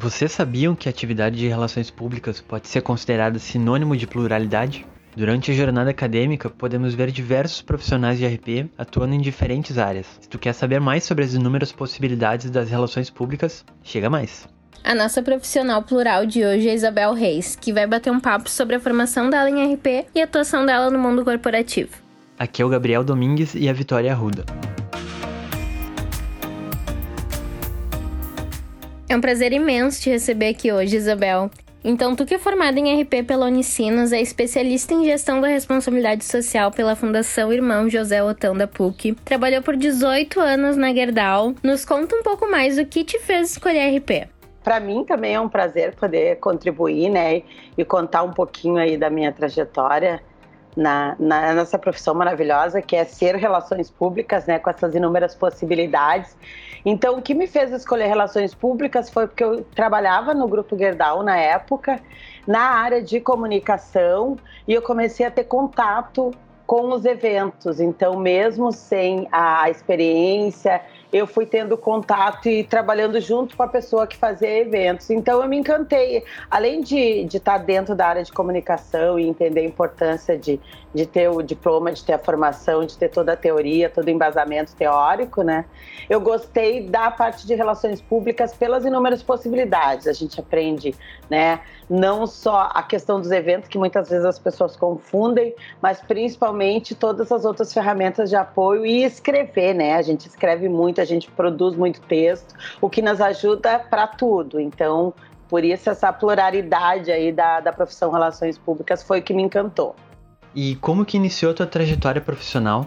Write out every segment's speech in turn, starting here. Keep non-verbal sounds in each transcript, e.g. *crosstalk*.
Vocês sabiam que a atividade de relações públicas pode ser considerada sinônimo de pluralidade? Durante a jornada acadêmica, podemos ver diversos profissionais de RP atuando em diferentes áreas. Se tu quer saber mais sobre as inúmeras possibilidades das relações públicas, chega mais. A nossa profissional plural de hoje é Isabel Reis, que vai bater um papo sobre a formação dela em RP e a atuação dela no mundo corporativo. Aqui é o Gabriel Domingues e a Vitória Arruda. É um prazer imenso te receber aqui hoje, Isabel. Então, tu que é formada em RP pela Unicinos, é especialista em gestão da responsabilidade social pela Fundação Irmão José Otão da PUC, trabalhou por 18 anos na Gerdau. Nos conta um pouco mais o que te fez escolher RP. Para mim também é um prazer poder contribuir, né, e contar um pouquinho aí da minha trajetória na, na nossa profissão maravilhosa, que é ser relações públicas, né, com essas inúmeras possibilidades. Então, o que me fez escolher relações públicas foi porque eu trabalhava no Grupo Gerdau na época, na área de comunicação, e eu comecei a ter contato com os eventos. Então, mesmo sem a experiência eu fui tendo contato e trabalhando junto com a pessoa que fazia eventos. Então eu me encantei. Além de, de estar dentro da área de comunicação e entender a importância de, de ter o diploma, de ter a formação, de ter toda a teoria, todo o embasamento teórico, né? Eu gostei da parte de relações públicas pelas inúmeras possibilidades. A gente aprende, né? Não só a questão dos eventos, que muitas vezes as pessoas confundem, mas principalmente todas as outras ferramentas de apoio e escrever, né? A gente escreve muito muito, a gente produz muito texto, o que nos ajuda para tudo. Então, por isso essa pluralidade aí da, da profissão Relações Públicas foi o que me encantou. E como que iniciou a tua trajetória profissional?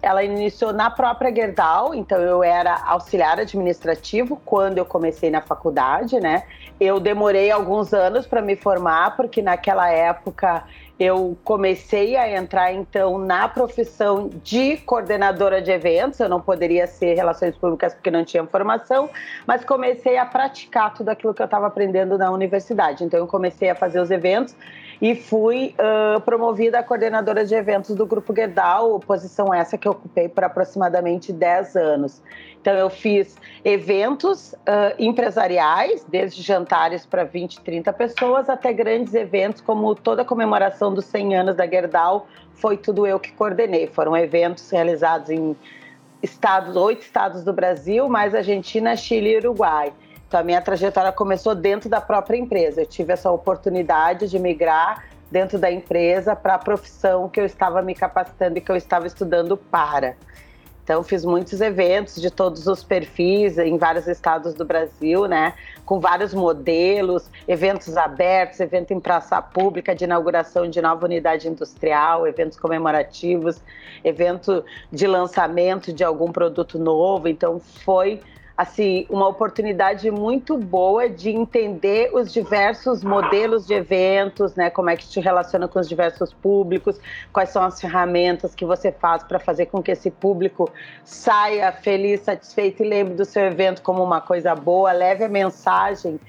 Ela iniciou na própria Gerdau, então eu era auxiliar administrativo quando eu comecei na faculdade, né? Eu demorei alguns anos para me formar, porque naquela época eu comecei a entrar então na profissão de coordenadora de eventos. Eu não poderia ser relações públicas porque não tinha formação, mas comecei a praticar tudo aquilo que eu estava aprendendo na universidade. Então eu comecei a fazer os eventos e fui uh, promovida a coordenadora de eventos do Grupo Gerdau, posição essa que eu ocupei por aproximadamente 10 anos. Então, eu fiz eventos uh, empresariais, desde jantares para 20, 30 pessoas, até grandes eventos, como toda a comemoração dos 100 anos da Gerdau, foi tudo eu que coordenei. Foram eventos realizados em estados, oito estados do Brasil, mais Argentina, Chile e Uruguai. Então, a minha trajetória começou dentro da própria empresa. Eu tive essa oportunidade de migrar dentro da empresa para a profissão que eu estava me capacitando e que eu estava estudando para. Então, fiz muitos eventos de todos os perfis em vários estados do Brasil, né? Com vários modelos, eventos abertos, evento em praça pública de inauguração de nova unidade industrial, eventos comemorativos, evento de lançamento de algum produto novo. Então, foi assim, uma oportunidade muito boa de entender os diversos modelos de eventos, né? Como é que te relaciona com os diversos públicos, quais são as ferramentas que você faz para fazer com que esse público saia feliz, satisfeito e lembre do seu evento como uma coisa boa, leve a mensagem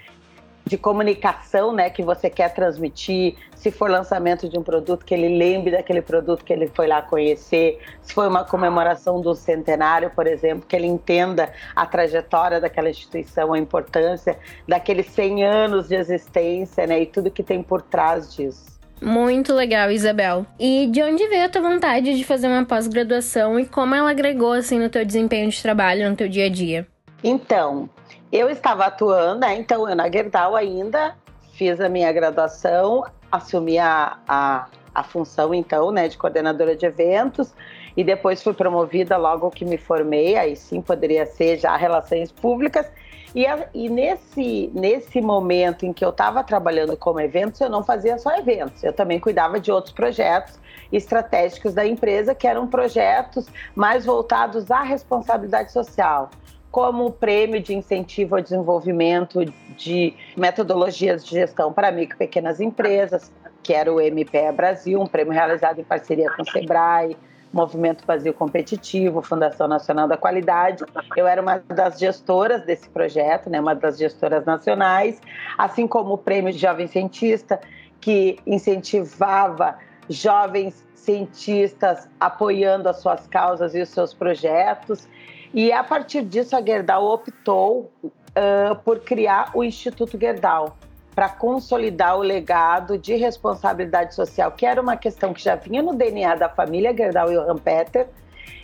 de comunicação, né, que você quer transmitir, se for lançamento de um produto que ele lembre daquele produto que ele foi lá conhecer, se foi uma comemoração do centenário, por exemplo, que ele entenda a trajetória daquela instituição, a importância daqueles 100 anos de existência, né, e tudo que tem por trás disso. Muito legal, Isabel. E de onde veio a tua vontade de fazer uma pós-graduação e como ela agregou assim no teu desempenho de trabalho, no teu dia a dia? Então, eu estava atuando, né? Então, eu na Gerdau ainda fiz a minha graduação, assumi a, a, a função, então, né, de coordenadora de eventos e depois fui promovida logo que me formei, aí sim poderia ser já relações públicas. E, a, e nesse, nesse momento em que eu estava trabalhando como eventos, eu não fazia só eventos, eu também cuidava de outros projetos estratégicos da empresa, que eram projetos mais voltados à responsabilidade social como prêmio de incentivo ao desenvolvimento de metodologias de gestão para micro e pequenas empresas, que era o MPE Brasil, um prêmio realizado em parceria com o Sebrae, Movimento Brasil Competitivo, Fundação Nacional da Qualidade. Eu era uma das gestoras desse projeto, né, uma das gestoras nacionais, assim como o Prêmio de Jovem Cientista, que incentivava jovens cientistas apoiando as suas causas e os seus projetos. E a partir disso, a Gerdau optou uh, por criar o Instituto Gerdau para consolidar o legado de responsabilidade social, que era uma questão que já vinha no DNA da família Gerdau e Rampeter,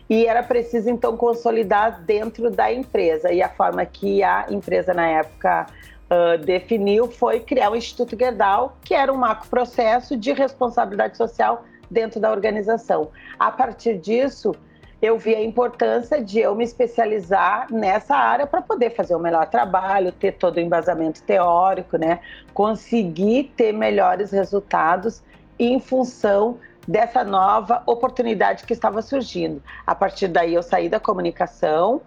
e era preciso então consolidar dentro da empresa. E a forma que a empresa na época uh, definiu foi criar o Instituto Gerdau, que era um macro processo de responsabilidade social dentro da organização. A partir disso, eu vi a importância de eu me especializar nessa área para poder fazer o melhor trabalho, ter todo o embasamento teórico, né? Conseguir ter melhores resultados em função dessa nova oportunidade que estava surgindo. A partir daí eu saí da comunicação,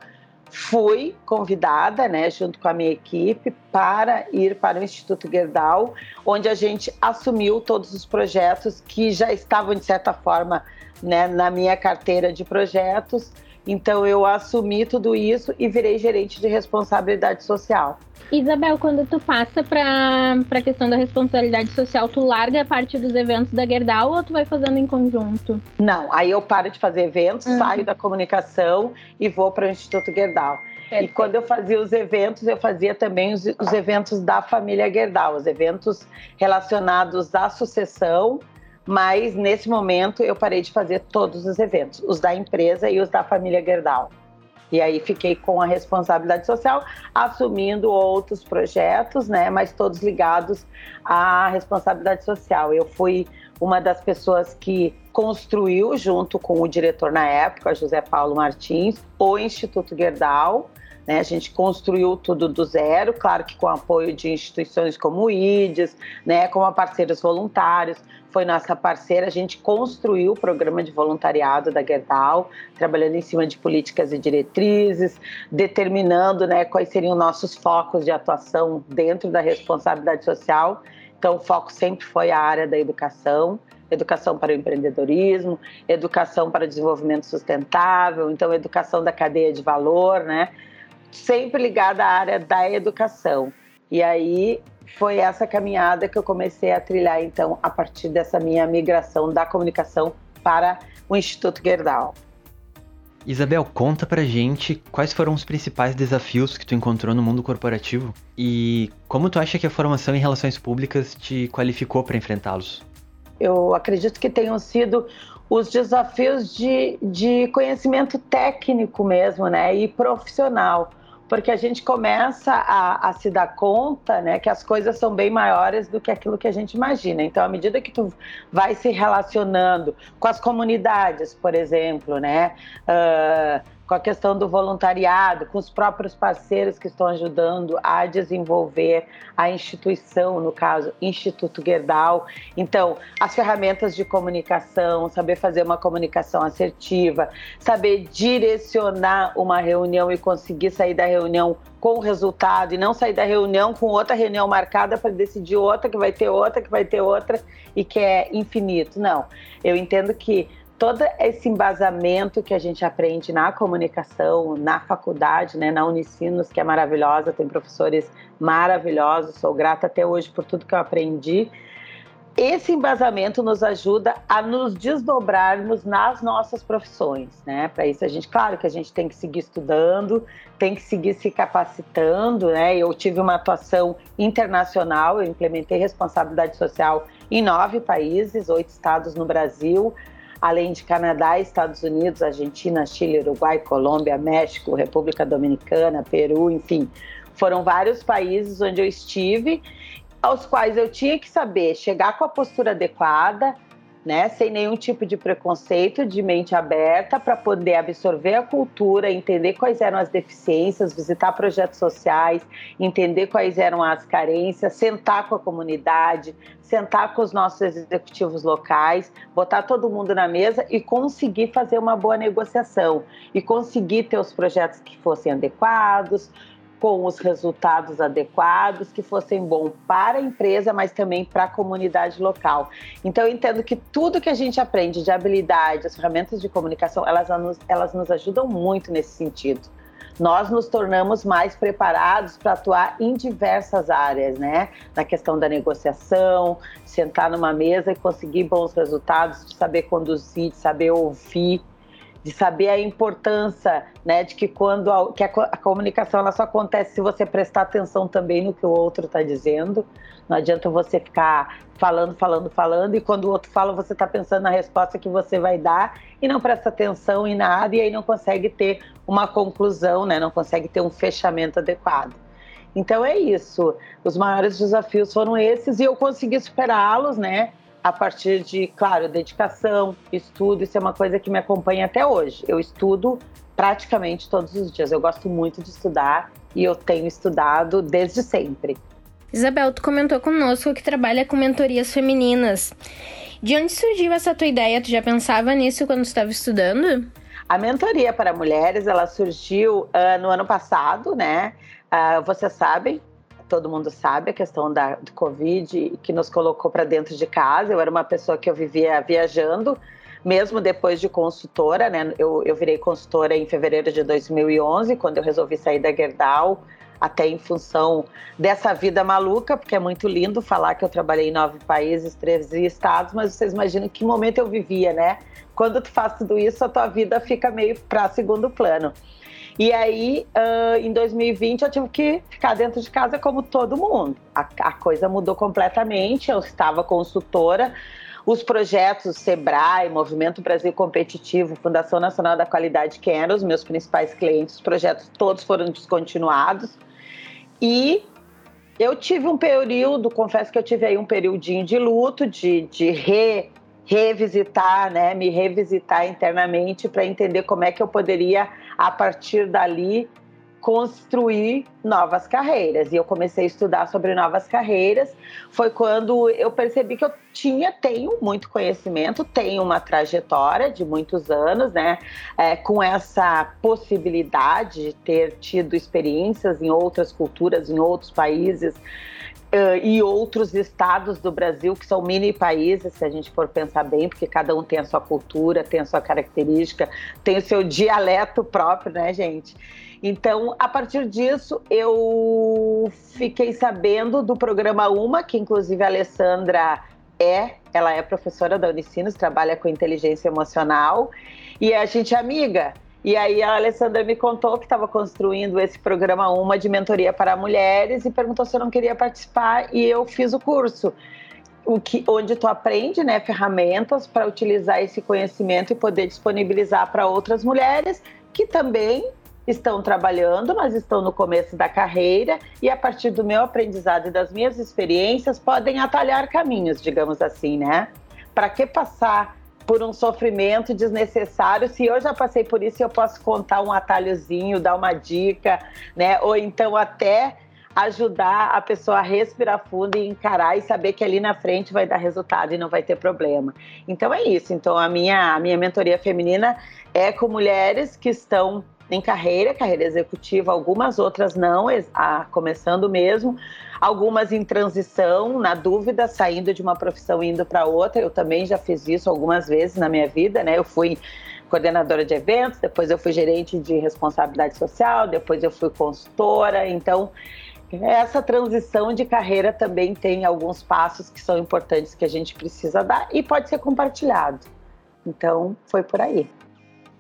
fui convidada, né, junto com a minha equipe, para ir para o Instituto Gerdau, onde a gente assumiu todos os projetos que já estavam de certa forma né, na minha carteira de projetos. Então eu assumi tudo isso e virei gerente de responsabilidade social. Isabel, quando tu passa para a questão da responsabilidade social, tu larga a parte dos eventos da Gerdau ou tu vai fazendo em conjunto? Não, aí eu paro de fazer eventos, uhum. saio da comunicação e vou para o Instituto Gerdau. Perfeito. E quando eu fazia os eventos, eu fazia também os, os eventos da família Gerdau, os eventos relacionados à sucessão mas nesse momento eu parei de fazer todos os eventos, os da empresa e os da família Gerdau. E aí fiquei com a responsabilidade social, assumindo outros projetos, né, mas todos ligados à responsabilidade social. Eu fui uma das pessoas que construiu, junto com o diretor na época, José Paulo Martins, o Instituto Gerdau, né? A gente construiu tudo do zero, claro que com apoio de instituições como o IDES, né, como parceiros voluntários, foi nossa parceira, a gente construiu o programa de voluntariado da Gerdau, trabalhando em cima de políticas e diretrizes, determinando né, quais seriam nossos focos de atuação dentro da responsabilidade social. Então, o foco sempre foi a área da educação, educação para o empreendedorismo, educação para o desenvolvimento sustentável, então educação da cadeia de valor, né? Sempre ligada à área da educação. E aí foi essa caminhada que eu comecei a trilhar, então, a partir dessa minha migração da comunicação para o Instituto Gerdau. Isabel, conta pra gente quais foram os principais desafios que tu encontrou no mundo corporativo e como tu acha que a formação em relações públicas te qualificou para enfrentá-los? Eu acredito que tenham sido os desafios de, de conhecimento técnico mesmo, né, e profissional porque a gente começa a, a, se dar conta, né, que as coisas são bem maiores do que aquilo que a gente imagina. Então, à medida que tu vai se relacionando com as comunidades, por exemplo, né, uh, com a questão do voluntariado, com os próprios parceiros que estão ajudando a desenvolver a instituição, no caso, Instituto Gerdau. Então, as ferramentas de comunicação, saber fazer uma comunicação assertiva, saber direcionar uma reunião e conseguir sair da reunião com resultado e não sair da reunião com outra reunião marcada para decidir outra que vai ter outra que vai ter outra e que é infinito. Não, eu entendo que todo esse embasamento que a gente aprende na comunicação, na faculdade, né, na Unicinos, que é maravilhosa, tem professores maravilhosos, sou grata até hoje por tudo que eu aprendi. Esse embasamento nos ajuda a nos desdobrarmos nas nossas profissões, né? Para isso a gente, claro que a gente tem que seguir estudando, tem que seguir se capacitando, né? Eu tive uma atuação internacional, eu implementei responsabilidade social em nove países, oito estados no Brasil, além de Canadá, Estados Unidos, Argentina, Chile, Uruguai, Colômbia, México, República Dominicana, Peru, enfim. Foram vários países onde eu estive, aos quais eu tinha que saber chegar com a postura adequada, né, sem nenhum tipo de preconceito, de mente aberta, para poder absorver a cultura, entender quais eram as deficiências, visitar projetos sociais, entender quais eram as carências, sentar com a comunidade, sentar com os nossos executivos locais, botar todo mundo na mesa e conseguir fazer uma boa negociação e conseguir ter os projetos que fossem adequados, com os resultados adequados, que fossem bons para a empresa, mas também para a comunidade local. Então, eu entendo que tudo que a gente aprende de habilidade, as ferramentas de comunicação, elas nos, elas nos ajudam muito nesse sentido. Nós nos tornamos mais preparados para atuar em diversas áreas, né? Na questão da negociação, sentar numa mesa e conseguir bons resultados, de saber conduzir, de saber ouvir, de saber a importância, né, de que quando a, que a, a comunicação ela só acontece se você prestar atenção também no que o outro está dizendo. Não adianta você ficar falando, falando, falando, e quando o outro fala, você está pensando na resposta que você vai dar e não presta atenção em nada, e aí não consegue ter uma conclusão, né? não consegue ter um fechamento adequado. Então é isso. Os maiores desafios foram esses e eu consegui superá-los, né? A partir de, claro, dedicação, estudo, isso é uma coisa que me acompanha até hoje. Eu estudo praticamente todos os dias. Eu gosto muito de estudar e eu tenho estudado desde sempre. Isabel, tu comentou conosco que trabalha com mentorias femininas. De onde surgiu essa tua ideia? Tu já pensava nisso quando estava estudando? A mentoria para mulheres, ela surgiu uh, no ano passado, né? Uh, vocês sabem, todo mundo sabe, a questão da, do Covid que nos colocou para dentro de casa. Eu era uma pessoa que eu vivia viajando, mesmo depois de consultora, né? Eu, eu virei consultora em fevereiro de 2011, quando eu resolvi sair da Gerdau até em função dessa vida maluca, porque é muito lindo falar que eu trabalhei em nove países, 13 estados, mas vocês imaginam que momento eu vivia, né? Quando tu faz tudo isso, a tua vida fica meio para segundo plano. E aí, uh, em 2020, eu tive que ficar dentro de casa como todo mundo. A, a coisa mudou completamente. Eu estava consultora, os projetos Sebrae, Movimento Brasil Competitivo, Fundação Nacional da Qualidade, que eram os meus principais clientes, os projetos todos foram descontinuados. E eu tive um período, confesso que eu tive aí um periodinho de luto, de, de re, revisitar, né, me revisitar internamente para entender como é que eu poderia, a partir dali, construir novas carreiras. E eu comecei a estudar sobre novas carreiras. Foi quando eu percebi que eu tinha, tenho muito conhecimento, tenho uma trajetória de muitos anos, né? É, com essa possibilidade de ter tido experiências em outras culturas, em outros países. Uh, e outros estados do Brasil que são mini países, se a gente for pensar bem, porque cada um tem a sua cultura, tem a sua característica, tem o seu dialeto próprio, né, gente? Então, a partir disso, eu fiquei sabendo do programa Uma, que inclusive a Alessandra é, ela é professora da Unicinos, trabalha com inteligência emocional, e a gente é amiga. E aí a Alessandra me contou que estava construindo esse programa Uma de mentoria para mulheres e perguntou se eu não queria participar e eu fiz o curso. O que, onde tu aprende né, ferramentas para utilizar esse conhecimento e poder disponibilizar para outras mulheres que também estão trabalhando, mas estão no começo da carreira e a partir do meu aprendizado e das minhas experiências podem atalhar caminhos, digamos assim, né? Para que passar por um sofrimento desnecessário se eu já passei por isso eu posso contar um atalhozinho, dar uma dica, né? Ou então até ajudar a pessoa a respirar fundo e encarar e saber que ali na frente vai dar resultado e não vai ter problema. Então é isso. Então a minha a minha mentoria feminina é com mulheres que estão em carreira, carreira executiva, algumas outras não, a, começando mesmo, algumas em transição, na dúvida, saindo de uma profissão e indo para outra. Eu também já fiz isso algumas vezes na minha vida, né? Eu fui coordenadora de eventos, depois eu fui gerente de responsabilidade social, depois eu fui consultora, então essa transição de carreira também tem alguns passos que são importantes que a gente precisa dar e pode ser compartilhado. Então, foi por aí.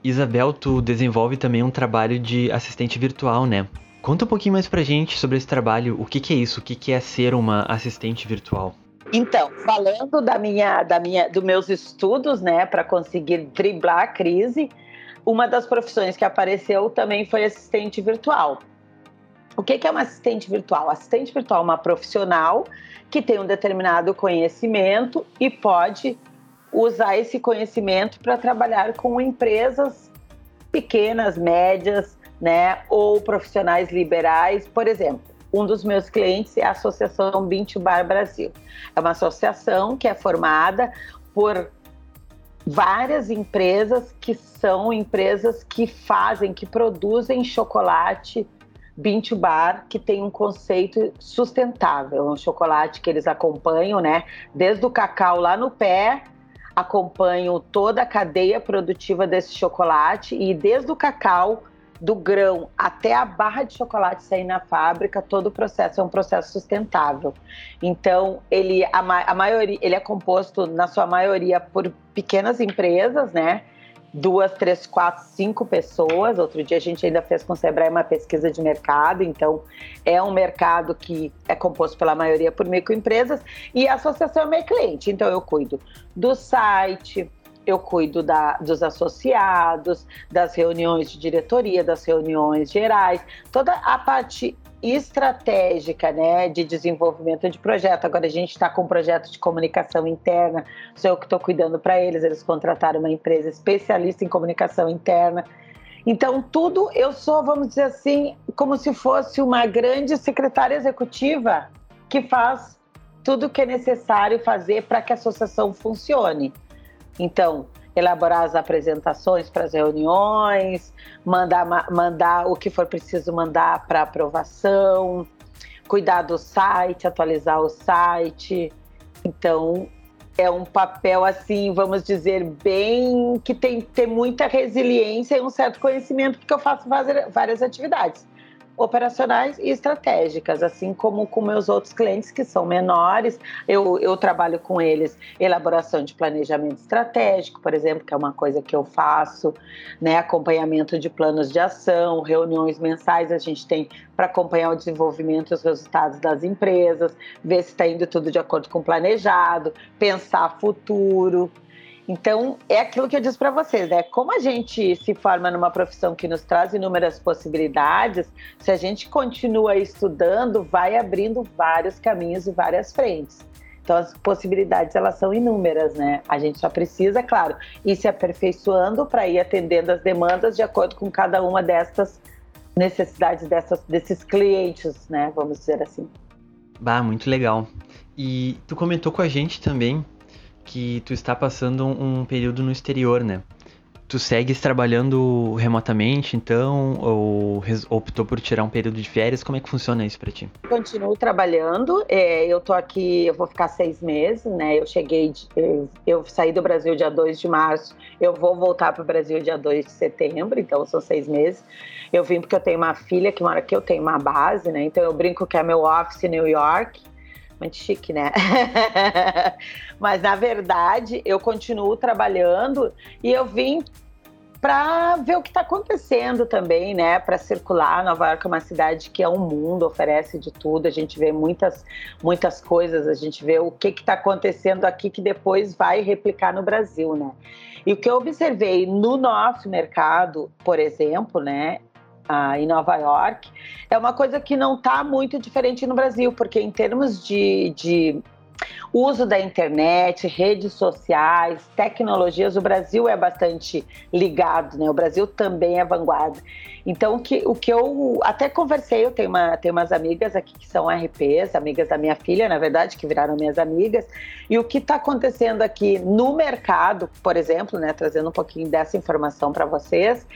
Isabel, tu desenvolve também um trabalho de assistente virtual, né? Conta um pouquinho mais pra gente sobre esse trabalho. O que, que é isso? O que, que é ser uma assistente virtual? Então, falando da minha, da minha, dos meus estudos, né, para conseguir driblar a crise, uma das profissões que apareceu também foi assistente virtual. O que, que é uma assistente virtual? Assistente virtual é uma profissional que tem um determinado conhecimento e pode usar esse conhecimento para trabalhar com empresas pequenas, médias, né, ou profissionais liberais. Por exemplo, um dos meus clientes é a Associação Bintu Bar Brasil. É uma associação que é formada por várias empresas que são empresas que fazem, que produzem chocolate Bintu Bar, que tem um conceito sustentável, um chocolate que eles acompanham, né, desde o cacau lá no pé acompanho toda a cadeia produtiva desse chocolate e desde o cacau, do grão até a barra de chocolate sair na fábrica, todo o processo é um processo sustentável. Então, ele a, a maioria, ele é composto na sua maioria por pequenas empresas, né? Duas, três, quatro, cinco pessoas. Outro dia a gente ainda fez com o Sebrae uma pesquisa de mercado, então é um mercado que é composto pela maioria por microempresas e a associação é meio cliente. Então eu cuido do site, eu cuido da, dos associados, das reuniões de diretoria, das reuniões gerais, toda a parte estratégica, né, de desenvolvimento de projeto. Agora a gente está com um projeto de comunicação interna, sou eu que estou cuidando para eles. Eles contrataram uma empresa especialista em comunicação interna. Então tudo eu sou, vamos dizer assim, como se fosse uma grande secretária executiva que faz tudo o que é necessário fazer para que a associação funcione. Então, elaborar as apresentações para as reuniões, mandar, mandar o que for preciso mandar para aprovação, cuidar do site, atualizar o site. Então, é um papel assim, vamos dizer, bem que tem que ter muita resiliência e um certo conhecimento, porque eu faço várias atividades operacionais e estratégicas, assim como com meus outros clientes que são menores. Eu, eu trabalho com eles elaboração de planejamento estratégico, por exemplo, que é uma coisa que eu faço, né? acompanhamento de planos de ação, reuniões mensais a gente tem para acompanhar o desenvolvimento e os resultados das empresas, ver se está indo tudo de acordo com o planejado, pensar futuro. Então, é aquilo que eu disse para vocês, né? Como a gente se forma numa profissão que nos traz inúmeras possibilidades, se a gente continua estudando, vai abrindo vários caminhos e várias frentes. Então, as possibilidades, elas são inúmeras, né? A gente só precisa, claro, ir se aperfeiçoando para ir atendendo as demandas de acordo com cada uma dessas necessidades dessas, desses clientes, né? Vamos dizer assim. Bah, muito legal. E tu comentou com a gente também que tu está passando um, período no exterior, né? Tu segues trabalhando remotamente, então, ou optou por tirar um período de férias? Como é que funciona isso para ti? Continuo trabalhando. É, eu tô aqui, eu vou ficar seis meses, né? Eu cheguei, eu, eu saí do Brasil dia 2 de março, eu vou voltar para o Brasil dia 2 de setembro, então são seis meses. Eu vim porque eu tenho uma filha que mora aqui, eu tenho uma base, né? Então eu brinco que é meu office em New York muito chique, né? *laughs* Mas na verdade eu continuo trabalhando e eu vim para ver o que está acontecendo também, né? Para circular. Nova York é uma cidade que é um mundo, oferece de tudo. A gente vê muitas, muitas coisas. A gente vê o que está acontecendo aqui que depois vai replicar no Brasil, né? E o que eu observei no nosso mercado, por exemplo, né, ah, em Nova York, é uma coisa que não está muito diferente no Brasil, porque em termos de, de uso da internet, redes sociais, tecnologias, o Brasil é bastante ligado, né? O Brasil também é vanguarda. Então, o que, o que eu até conversei, eu tenho, uma, tenho umas amigas aqui que são RPs, amigas da minha filha, na verdade, que viraram minhas amigas, e o que está acontecendo aqui no mercado, por exemplo, né, trazendo um pouquinho dessa informação para vocês,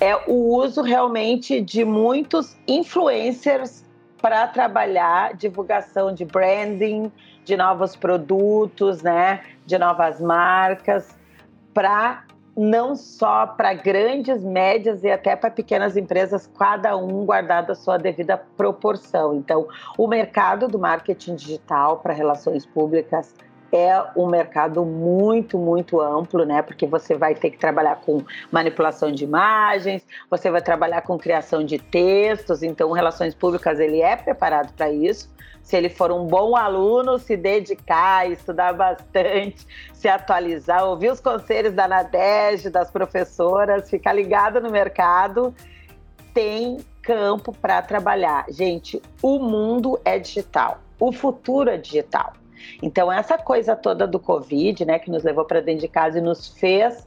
é o uso realmente de muitos influencers para trabalhar divulgação de branding, de novos produtos, né, de novas marcas, para não só para grandes, médias e até para pequenas empresas, cada um guardado a sua devida proporção. Então, o mercado do marketing digital para relações públicas é um mercado muito, muito amplo, né? Porque você vai ter que trabalhar com manipulação de imagens, você vai trabalhar com criação de textos, então relações públicas ele é preparado para isso. Se ele for um bom aluno, se dedicar, estudar bastante, se atualizar, ouvir os conselhos da Nadege, das professoras, ficar ligado no mercado, tem campo para trabalhar. Gente, o mundo é digital, o futuro é digital. Então, essa coisa toda do Covid, né, que nos levou para dentro de casa e nos fez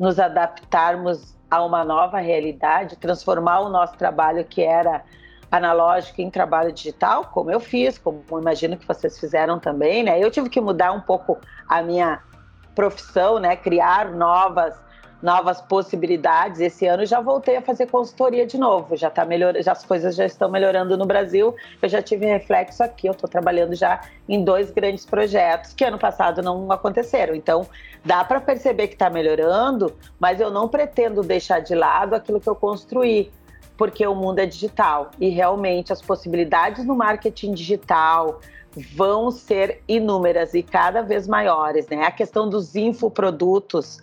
nos adaptarmos a uma nova realidade, transformar o nosso trabalho que era analógico em trabalho digital, como eu fiz, como imagino que vocês fizeram também, né? Eu tive que mudar um pouco a minha profissão, né? Criar novas novas possibilidades. Esse ano já voltei a fazer consultoria de novo, já tá melhor, já as coisas já estão melhorando no Brasil. Eu já tive reflexo aqui, eu estou trabalhando já em dois grandes projetos que ano passado não aconteceram. Então, dá para perceber que está melhorando, mas eu não pretendo deixar de lado aquilo que eu construí, porque o mundo é digital e realmente as possibilidades no marketing digital, vão ser inúmeras e cada vez maiores, né? A questão dos infoprodutos,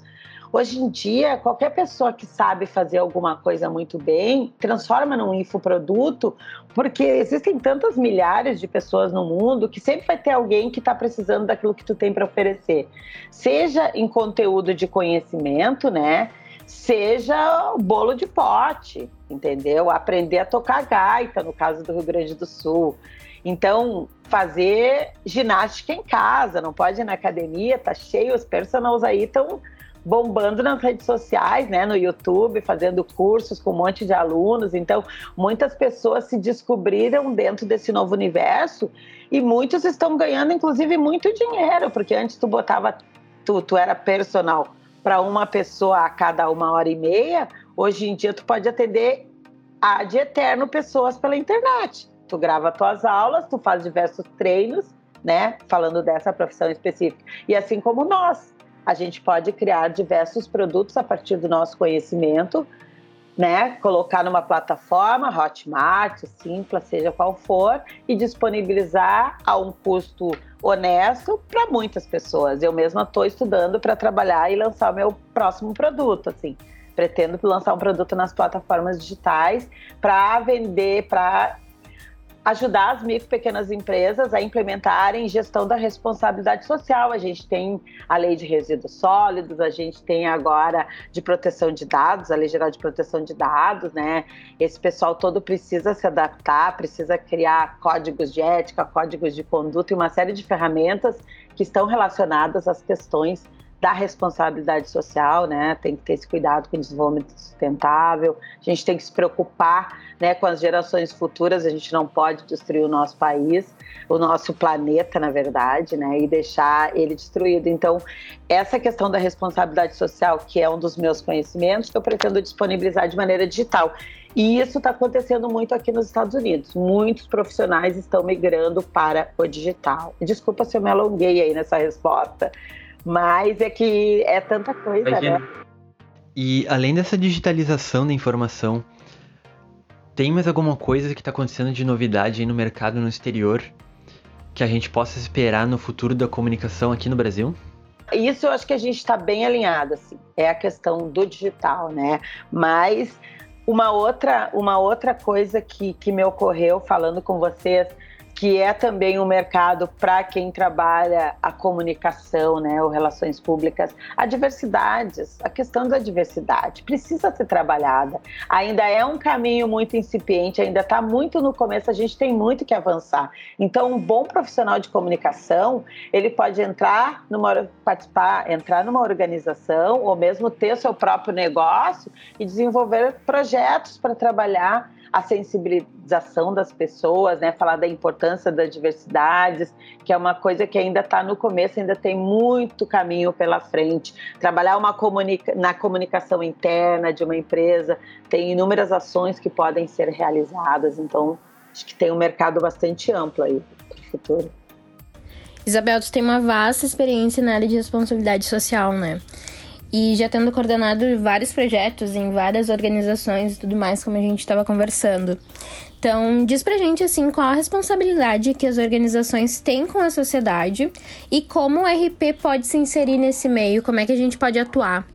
Hoje em dia, qualquer pessoa que sabe fazer alguma coisa muito bem, transforma num infoproduto, porque existem tantas milhares de pessoas no mundo que sempre vai ter alguém que está precisando daquilo que tu tem para oferecer. Seja em conteúdo de conhecimento, né? Seja bolo de pote, entendeu? Aprender a tocar gaita, no caso do Rio Grande do Sul. Então, fazer ginástica em casa, não pode ir na academia, tá cheio, os personagens aí estão bombando nas redes sociais, né, no YouTube, fazendo cursos com um monte de alunos. Então, muitas pessoas se descobriram dentro desse novo universo e muitos estão ganhando, inclusive, muito dinheiro, porque antes tu botava, tu, tu era personal para uma pessoa a cada uma hora e meia, hoje em dia tu pode atender a de eterno pessoas pela internet. Tu grava tuas aulas, tu faz diversos treinos, né, falando dessa profissão específica. E assim como nós, a gente pode criar diversos produtos a partir do nosso conhecimento, né? Colocar numa plataforma, Hotmart, Simpla, seja qual for, e disponibilizar a um custo honesto para muitas pessoas. Eu mesma estou estudando para trabalhar e lançar o meu próximo produto, assim. Pretendo lançar um produto nas plataformas digitais para vender, para ajudar as micro e pequenas empresas a implementarem gestão da responsabilidade social. A gente tem a lei de resíduos sólidos, a gente tem agora de proteção de dados, a lei geral de proteção de dados, né? Esse pessoal todo precisa se adaptar, precisa criar códigos de ética, códigos de conduta e uma série de ferramentas que estão relacionadas às questões da responsabilidade social, né? Tem que ter esse cuidado com o desenvolvimento sustentável. A gente tem que se preocupar, né, com as gerações futuras. A gente não pode destruir o nosso país, o nosso planeta, na verdade, né, e deixar ele destruído. Então, essa questão da responsabilidade social, que é um dos meus conhecimentos, que eu pretendo disponibilizar de maneira digital. E isso está acontecendo muito aqui nos Estados Unidos. Muitos profissionais estão migrando para o digital. Desculpa se eu me alonguei aí nessa resposta. Mas é que é tanta coisa, né? E além dessa digitalização da informação, tem mais alguma coisa que está acontecendo de novidade aí no mercado no exterior que a gente possa esperar no futuro da comunicação aqui no Brasil? Isso eu acho que a gente está bem alinhado, assim. É a questão do digital, né? Mas uma outra, uma outra coisa que, que me ocorreu falando com vocês que é também um mercado para quem trabalha a comunicação, né, ou relações públicas, a diversidades, a questão da diversidade precisa ser trabalhada. Ainda é um caminho muito incipiente, ainda está muito no começo, a gente tem muito que avançar. Então, um bom profissional de comunicação, ele pode entrar numa participar, entrar numa organização ou mesmo ter seu próprio negócio e desenvolver projetos para trabalhar a sensibilização das pessoas, né? Falar da importância das diversidades, que é uma coisa que ainda está no começo, ainda tem muito caminho pela frente. Trabalhar uma comunica na comunicação interna de uma empresa, tem inúmeras ações que podem ser realizadas, então acho que tem um mercado bastante amplo aí para o futuro. Isabel, tu tem uma vasta experiência na área de responsabilidade social, né? E já tendo coordenado vários projetos em várias organizações e tudo mais, como a gente estava conversando. Então, diz pra gente assim qual a responsabilidade que as organizações têm com a sociedade e como o RP pode se inserir nesse meio, como é que a gente pode atuar.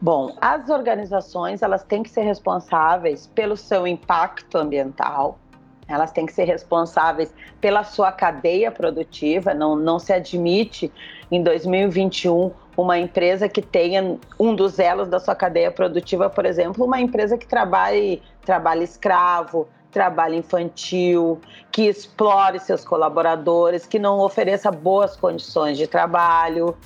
Bom, as organizações elas têm que ser responsáveis pelo seu impacto ambiental, elas têm que ser responsáveis pela sua cadeia produtiva, não, não se admite em 2021 uma empresa que tenha um dos elos da sua cadeia produtiva, por exemplo, uma empresa que trabalhe trabalho escravo, trabalho infantil, que explore seus colaboradores, que não ofereça boas condições de trabalho.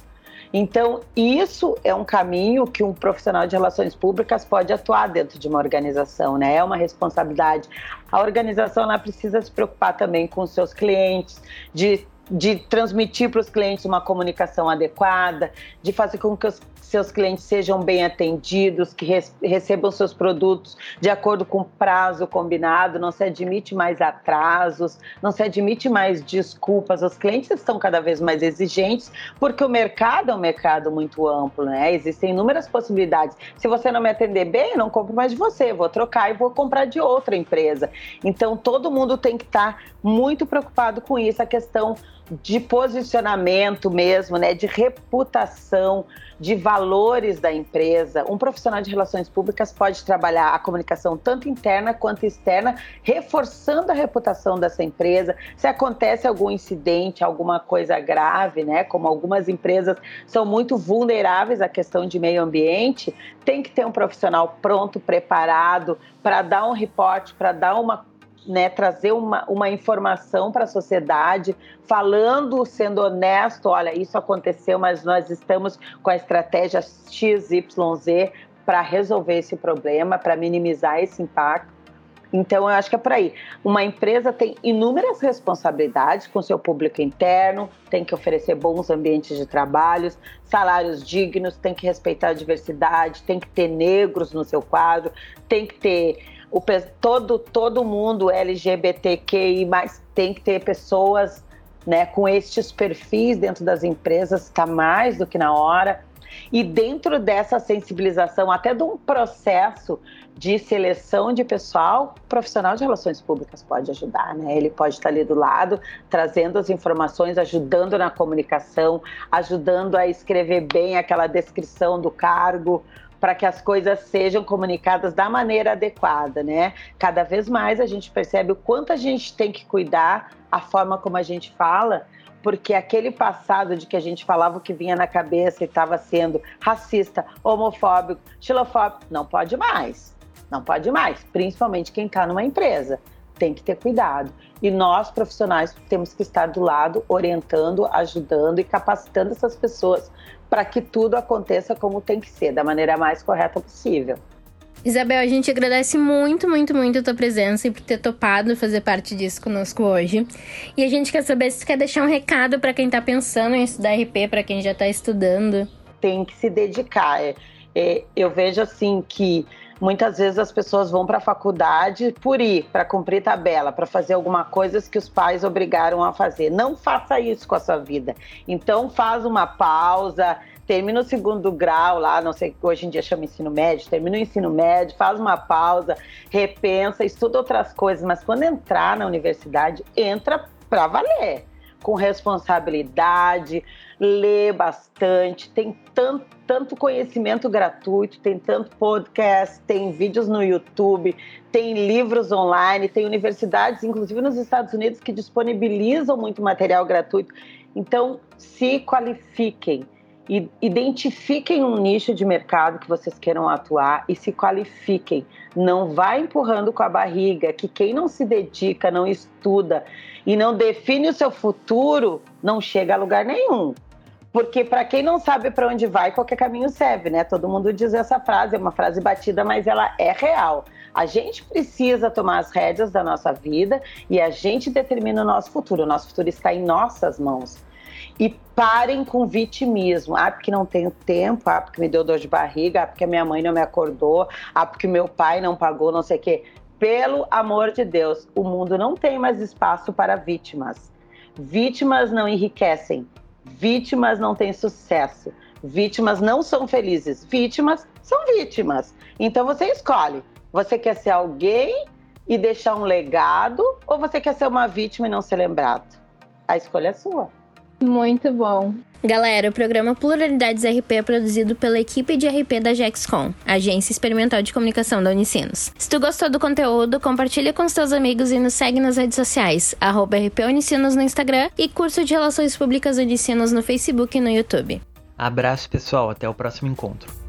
Então, isso é um caminho que um profissional de relações públicas pode atuar dentro de uma organização, né? É uma responsabilidade. A organização ela precisa se preocupar também com seus clientes, de de transmitir para os clientes uma comunicação adequada, de fazer com que os seus clientes sejam bem atendidos, que recebam seus produtos de acordo com o prazo combinado, não se admite mais atrasos, não se admite mais desculpas. Os clientes estão cada vez mais exigentes, porque o mercado é um mercado muito amplo, né? Existem inúmeras possibilidades. Se você não me atender bem, eu não compro mais de você, vou trocar e vou comprar de outra empresa. Então, todo mundo tem que estar muito preocupado com isso, a questão de posicionamento mesmo, né, de reputação, de valores da empresa. Um profissional de relações públicas pode trabalhar a comunicação tanto interna quanto externa, reforçando a reputação dessa empresa. Se acontece algum incidente, alguma coisa grave, né, como algumas empresas são muito vulneráveis à questão de meio ambiente, tem que ter um profissional pronto, preparado para dar um reporte, para dar uma né, trazer uma, uma informação para a sociedade, falando, sendo honesto, olha, isso aconteceu, mas nós estamos com a estratégia XYZ para resolver esse problema, para minimizar esse impacto. Então, eu acho que é por aí. Uma empresa tem inúmeras responsabilidades com seu público interno, tem que oferecer bons ambientes de trabalho, salários dignos, tem que respeitar a diversidade, tem que ter negros no seu quadro, tem que ter o, todo, todo mundo LGBTQI, mas tem que ter pessoas né, com estes perfis dentro das empresas, está mais do que na hora. E dentro dessa sensibilização, até de um processo de seleção de pessoal, o profissional de relações públicas pode ajudar, né? Ele pode estar ali do lado, trazendo as informações, ajudando na comunicação, ajudando a escrever bem aquela descrição do cargo, para que as coisas sejam comunicadas da maneira adequada, né? Cada vez mais a gente percebe o quanto a gente tem que cuidar a forma como a gente fala, porque aquele passado de que a gente falava o que vinha na cabeça e estava sendo racista, homofóbico, xilofóbico, não pode mais. Não pode mais, principalmente quem está numa empresa. Tem que ter cuidado. E nós, profissionais, temos que estar do lado, orientando, ajudando e capacitando essas pessoas para que tudo aconteça como tem que ser, da maneira mais correta possível. Isabel, a gente agradece muito, muito, muito a tua presença e por ter topado fazer parte disso conosco hoje. E a gente quer saber se tu quer deixar um recado para quem está pensando em estudar RP, para quem já está estudando. Tem que se dedicar. É, é, eu vejo assim que Muitas vezes as pessoas vão para a faculdade por ir, para cumprir tabela, para fazer alguma coisa que os pais obrigaram a fazer. Não faça isso com a sua vida. Então faz uma pausa, termina o segundo grau lá, não sei, hoje em dia chama ensino médio, termina o ensino médio, faz uma pausa, repensa, estuda outras coisas, mas quando entrar na universidade, entra para valer com responsabilidade, lê bastante, tem tanto, tanto conhecimento gratuito, tem tanto podcast, tem vídeos no YouTube, tem livros online, tem universidades, inclusive nos Estados Unidos, que disponibilizam muito material gratuito. Então, se qualifiquem identifiquem um nicho de mercado que vocês queiram atuar e se qualifiquem. Não vá empurrando com a barriga, que quem não se dedica, não estuda e não define o seu futuro, não chega a lugar nenhum. Porque para quem não sabe para onde vai, qualquer caminho serve, né? Todo mundo diz essa frase, é uma frase batida, mas ela é real. A gente precisa tomar as rédeas da nossa vida e a gente determina o nosso futuro. O nosso futuro está em nossas mãos. E parem com vitimismo. Ah, porque não tenho tempo, ah, porque me deu dor de barriga, ah, porque minha mãe não me acordou, ah, porque meu pai não pagou, não sei o quê. Pelo amor de Deus, o mundo não tem mais espaço para vítimas. Vítimas não enriquecem, vítimas não têm sucesso, vítimas não são felizes, vítimas são vítimas. Então você escolhe: você quer ser alguém e deixar um legado, ou você quer ser uma vítima e não ser lembrado? A escolha é sua. Muito bom. Galera, o programa Pluralidades RP é produzido pela equipe de RP da Jexcom, Agência Experimental de Comunicação da Unicinos. Se tu gostou do conteúdo, compartilha com os teus amigos e nos segue nas redes sociais, arroba RP Unicinos no Instagram e curso de Relações Públicas Unicinos no Facebook e no YouTube. Abraço pessoal, até o próximo encontro.